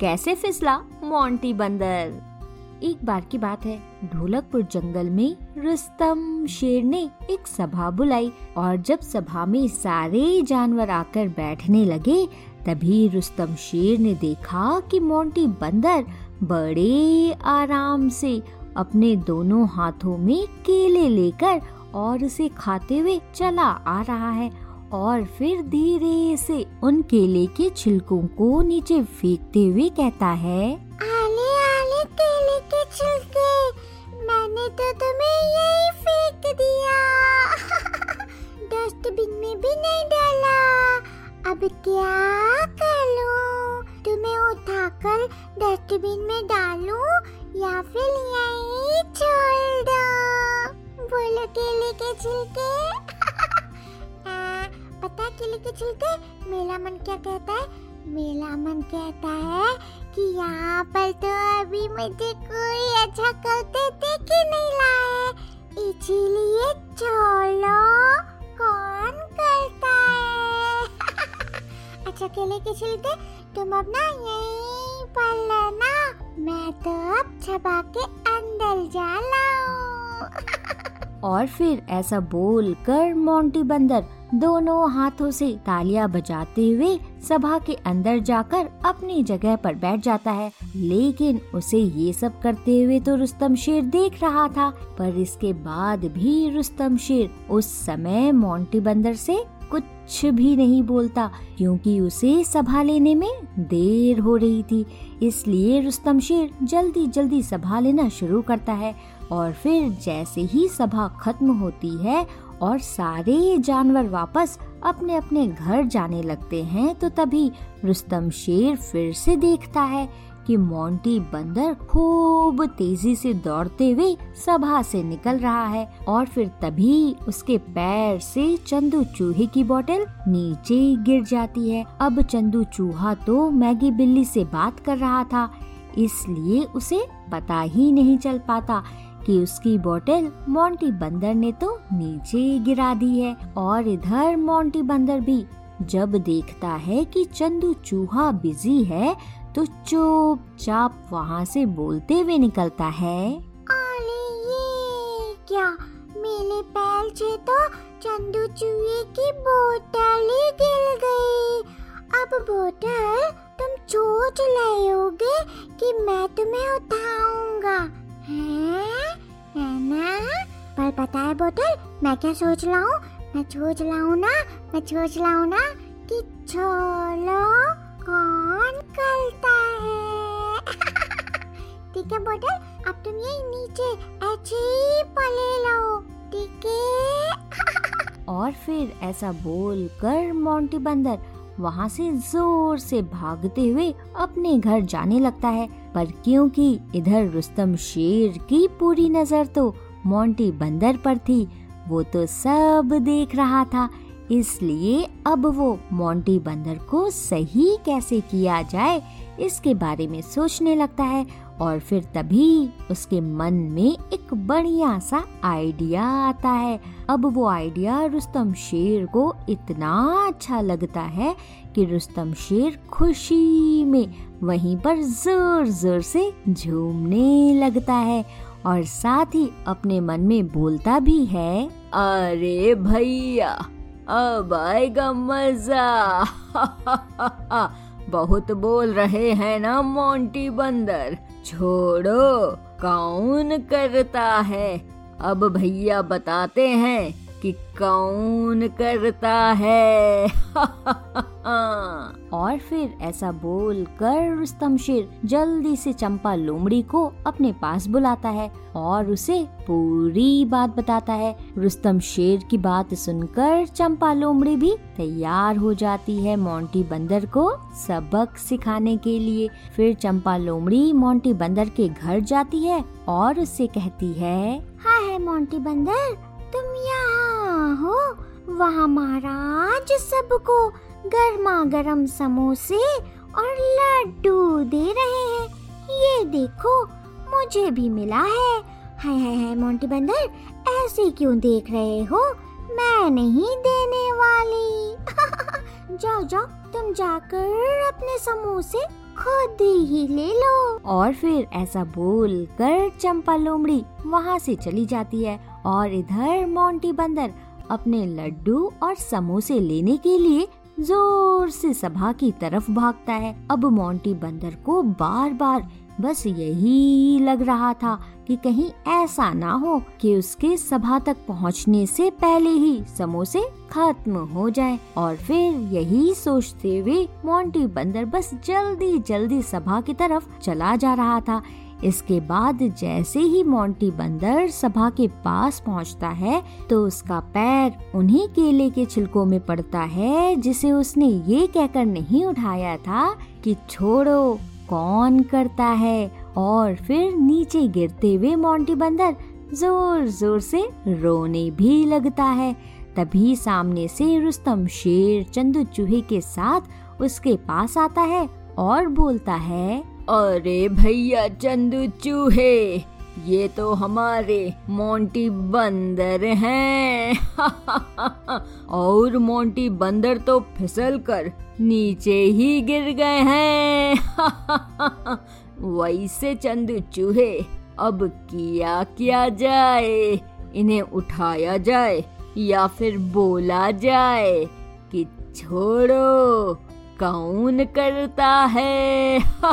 कैसे फिसला मोंटी बंदर? एक बार की बात है, ढोलकपुर जंगल में रुस्तम शेर ने एक सभा बुलाई और जब सभा में सारे जानवर आकर बैठने लगे, तभी रुस्तम शेर ने देखा कि मोंटी बंदर बड़े आराम से अपने दोनों हाथों में केले लेकर और उसे खाते हुए चला आ रहा है। और फिर धीरे से उन केले के छिलकों को नीचे फेंकते हुए कहता है, आले आले केले के छिलके, मैंने तो तुम्हें यही फेंक दिया। डस्टबिन में भी नहीं डाला। अब क्या करूँ? तुम्हें उठाकर डस्टबिन में डालूं या फिर यही छोड़ दो? बोलो केले के छिलके। पता किले के छिलके मेरा मन क्या कहता है? मेरा मन कहता है कि यहाँ पर तो अभी मुझे कोई अच्छा करते देख ही नहीं लाए इसीलिए छोड़ो कौन करता है? अच्छा केले के छिलके तुम अपना यहीं पर लेना मैं तो अब छपा के अंदर जा लाऊं और फिर ऐसा बोल कर मोंटी बंदर दोनों हाथों से तालियाँ बजाते हुए सभा के अंदर जाकर अपनी जगह पर बैठ जाता है। लेकिन उसे ये सब करते हुए तो रुस्तम शेर देख रहा था, पर इसके बाद भी रुस्तम शेर उस समय मोंटी बंदर से कुछ भी नहीं बोलता, क्योंकि उसे सभा लेने में देर हो रही थी। इसलिए रुस्तम शेर जल्दी जल्दी सभा लेना शुरू करता है और फिर जैसे ही सभा खत्म होती है और सारे जानवर वापस अपने अपने घर जाने लगते हैं तो तभी रुस्तम शेर फिर से देखता है कि मोंटी बंदर खूब तेज़ी से दौड़ते हुए सभा से निकल रहा है और फिर तभी उसके पैर से चंदू चूहे की बोतल नीचे गिर जाती है। अब चंदू चूहा तो मैगी बिल्ली से बात कर रहा था, इसलिए उसे पता ही नहीं चल पाता कि उसकी बोतल मोंटी बंदर ने तो नीचे गिरा दी है और इधर मोंटी बंदर भी। जब देखता है कि चंदू चूहा बिज़ी है तो चुपचाप वहाँ से बोलते हुए निकलता है। अरे ये, क्या मेरे पैर से तो चंदू चूहे की बोतल ही गिर गई। अब बोतल तुम सोच रहे कि मैं तुम्हें उठाऊँगा। पर पता है बोतल, मैं क्या सोच रहा हूँ? मैं सोच रहा हूँ ना, मैं सोच रहा हूँ ना कि छोलो कौन करता है? ठीक है बोतल, अब तुम ये नीचे ऐसे पले लो ठीक है? और फिर ऐसा बोल कर मोंटी बंदर वहाँ से ज़ोर से भागते हुए अपने घर जाने लगता है। पर क्योंकि इधर रुस्तम शेर की पूरी नज़र तो मोंटी बंदर पर थी, वो तो सब देख रहा था। इसलिए अब वो मोंटी बंदर को सही कैसे किया जाए, इसके बारे में सोचने लगता है और फिर तभी उसके मन में एक बढ़िया सा आइडिया आता है। अब वो आइडिया रुस्तम शेर को इतना अच्छा लगता है कि रुस्तम शेर खुशी में वहीं पर ज़ोर ज़ोर से झूमने लगता है और साथ ही अपने मन में बोलता भी है, अरे भैया, अब आएगा मज़ा! बहुत बोल रहे हैं ना मोंटी बंदर। छोड़ो, कौन करता है? अब भैया बताते हैं कि कौन करता है? और फिर ऐसा बोल कर रुस्तम शेर जल्दी से चंपा लोमड़ी को अपने पास बुलाता है और उसे पूरी बात बताता है। रुस्तम शेर की बात सुनकर चंपा लोमड़ी भी तैयार हो जाती है मोंटी बंदर को सबक सिखाने के लिए। फिर चंपा लोमड़ी मोंटी बंदर के घर जाती है और उससे कहती है हाँ है मोंटी बंदर, तुम यहाँ हो। वहाँ महाराज सबको गर्मा गर्म समोसे और लड्डू दे रहे हैं। ये देखो, मुझे भी मिला है। हाय हाय हाय, मोंटी बंदर, ऐसे क्यों देख रहे हो? मैं नहीं देने वाली। जाओ जाओ, तुम जाकर अपने समोसे खुद ही ले लो। और फिर ऐसा बोल कर चंपा लोमड़ी वहाँ से चली जाती है और इधर मोंटी बंदर अपने लड्डू और समोसे लेने के लिए ज़ोर से सभा की तरफ़ भागता है। अब मोंटी बंदर को बार बार बस यही लग रहा था कि कहीं ऐसा ना हो कि उसके सभा तक पहुँचने से पहले ही समोसे खत्म हो जाएँ और फिर यही सोचते हुए मोंटी बंदर बस जल्दी जल्दी सभा की तरफ़ चला जा रहा था। इसके बाद जैसे ही मोंटी बंदर सभा के पास पहुँचता है तो उसका पैर उन्हीं केले के छिलकों में पड़ता है, जिसे उसने ये कहकर नहीं उठाया था कि छोड़ो, कौन करता है? और फिर नीचे गिरते हुए मोंटी बंदर ज़ोर ज़ोर से रोने भी लगता है। तभी सामने से रुस्तम शेर चंदू चूहे के साथ उसके पास आता है और बोलता है अरे भैया, चंदू चूहे, ये तो हमारे मोंटी बंदर हैं। और मोंटी बंदर तो फिसल कर नीचे ही गिर गए हैं। वैसे चंदू चूहे, अब किया किया जाए? इन्हें उठाया जाए या फिर बोला जाए कि छोड़ो कौन करता है?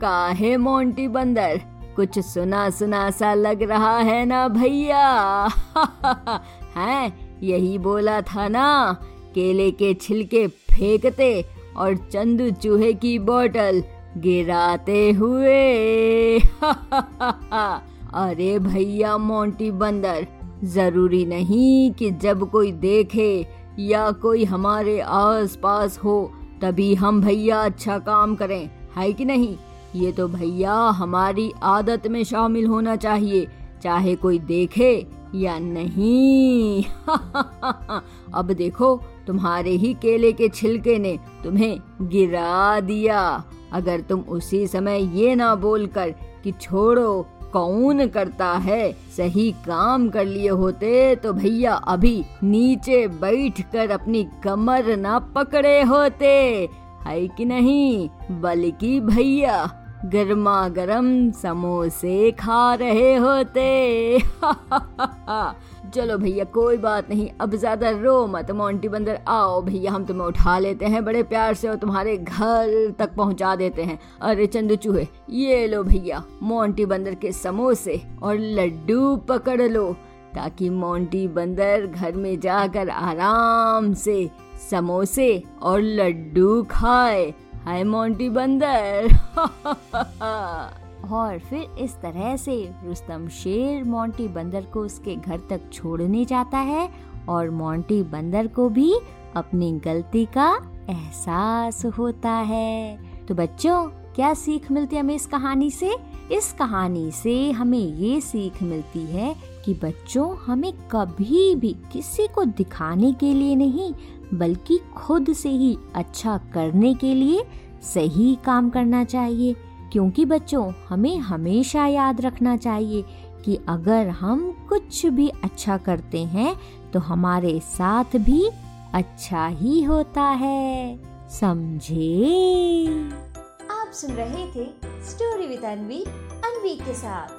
काहे मोंटी बंदर? कुछ सुना सुना सा लग रहा है ना भैया? हैं, यही बोला था ना, केले के छिलके फेंकते और चंदू चूहे की बोतल गिराते हुए। अरे भैया मोंटी बंदर, ज़रूरी नहीं कि जब कोई देखे या कोई हमारे आस पास हो, तभी हम भैया अच्छा काम करें, है कि नहीं? ये तो भैया हमारी आदत में शामिल होना चाहिए, चाहे कोई देखे या नहीं। अब देखो, तुम्हारे ही केले के छिलके ने तुम्हें गिरा दिया। अगर तुम उसी समय ये ना बोलकर कि छोड़ो कौन करता है? सही काम कर लिए होते तो भैया अभी नीचे बैठकर अपनी कमर ना पकड़े होते। है कि नहीं? बल्कि भैया गर्मा गर्म समोसे खा रहे होते। चलो भैया, कोई बात नहीं, अब ज़्यादा रो मत। मोंटी बंदर, आओ भैया, हम तुम्हें उठा लेते हैं, बड़े प्यार से और तुम्हारे घर तक पहुँचा देते हैं। अरे चंदू चूहे, ये लो भैया, मोंटी बंदर के समोसे और लड्डू पकड़ लो, ताकि मोंटी बंदर घर में जाकर आराम से समोसे और लड्डू खाए। हाय मोंटी बंदर। और फिर इस तरह से रुस्तम शेर मोंटी बंदर को उसके घर तक छोड़ने जाता है और मोंटी बंदर को भी अपनी गलती का एहसास होता है। तो बच्चों, क्या सीख मिलती है हमें इस कहानी से? इस कहानी से हमें ये सीख मिलती है कि बच्चों, हमें कभी भी किसी को दिखाने के लिए नहीं, बल्कि खुद से ही अच्छा करने के लिए सही काम करना चाहिए। क्योंकि बच्चों, हमें हमेशा याद रखना चाहिए कि अगर हम कुछ भी अच्छा करते हैं तो हमारे साथ भी अच्छा ही होता है। समझे? आप सुन रहे थे स्टोरी विद अनवी अनवी के साथ।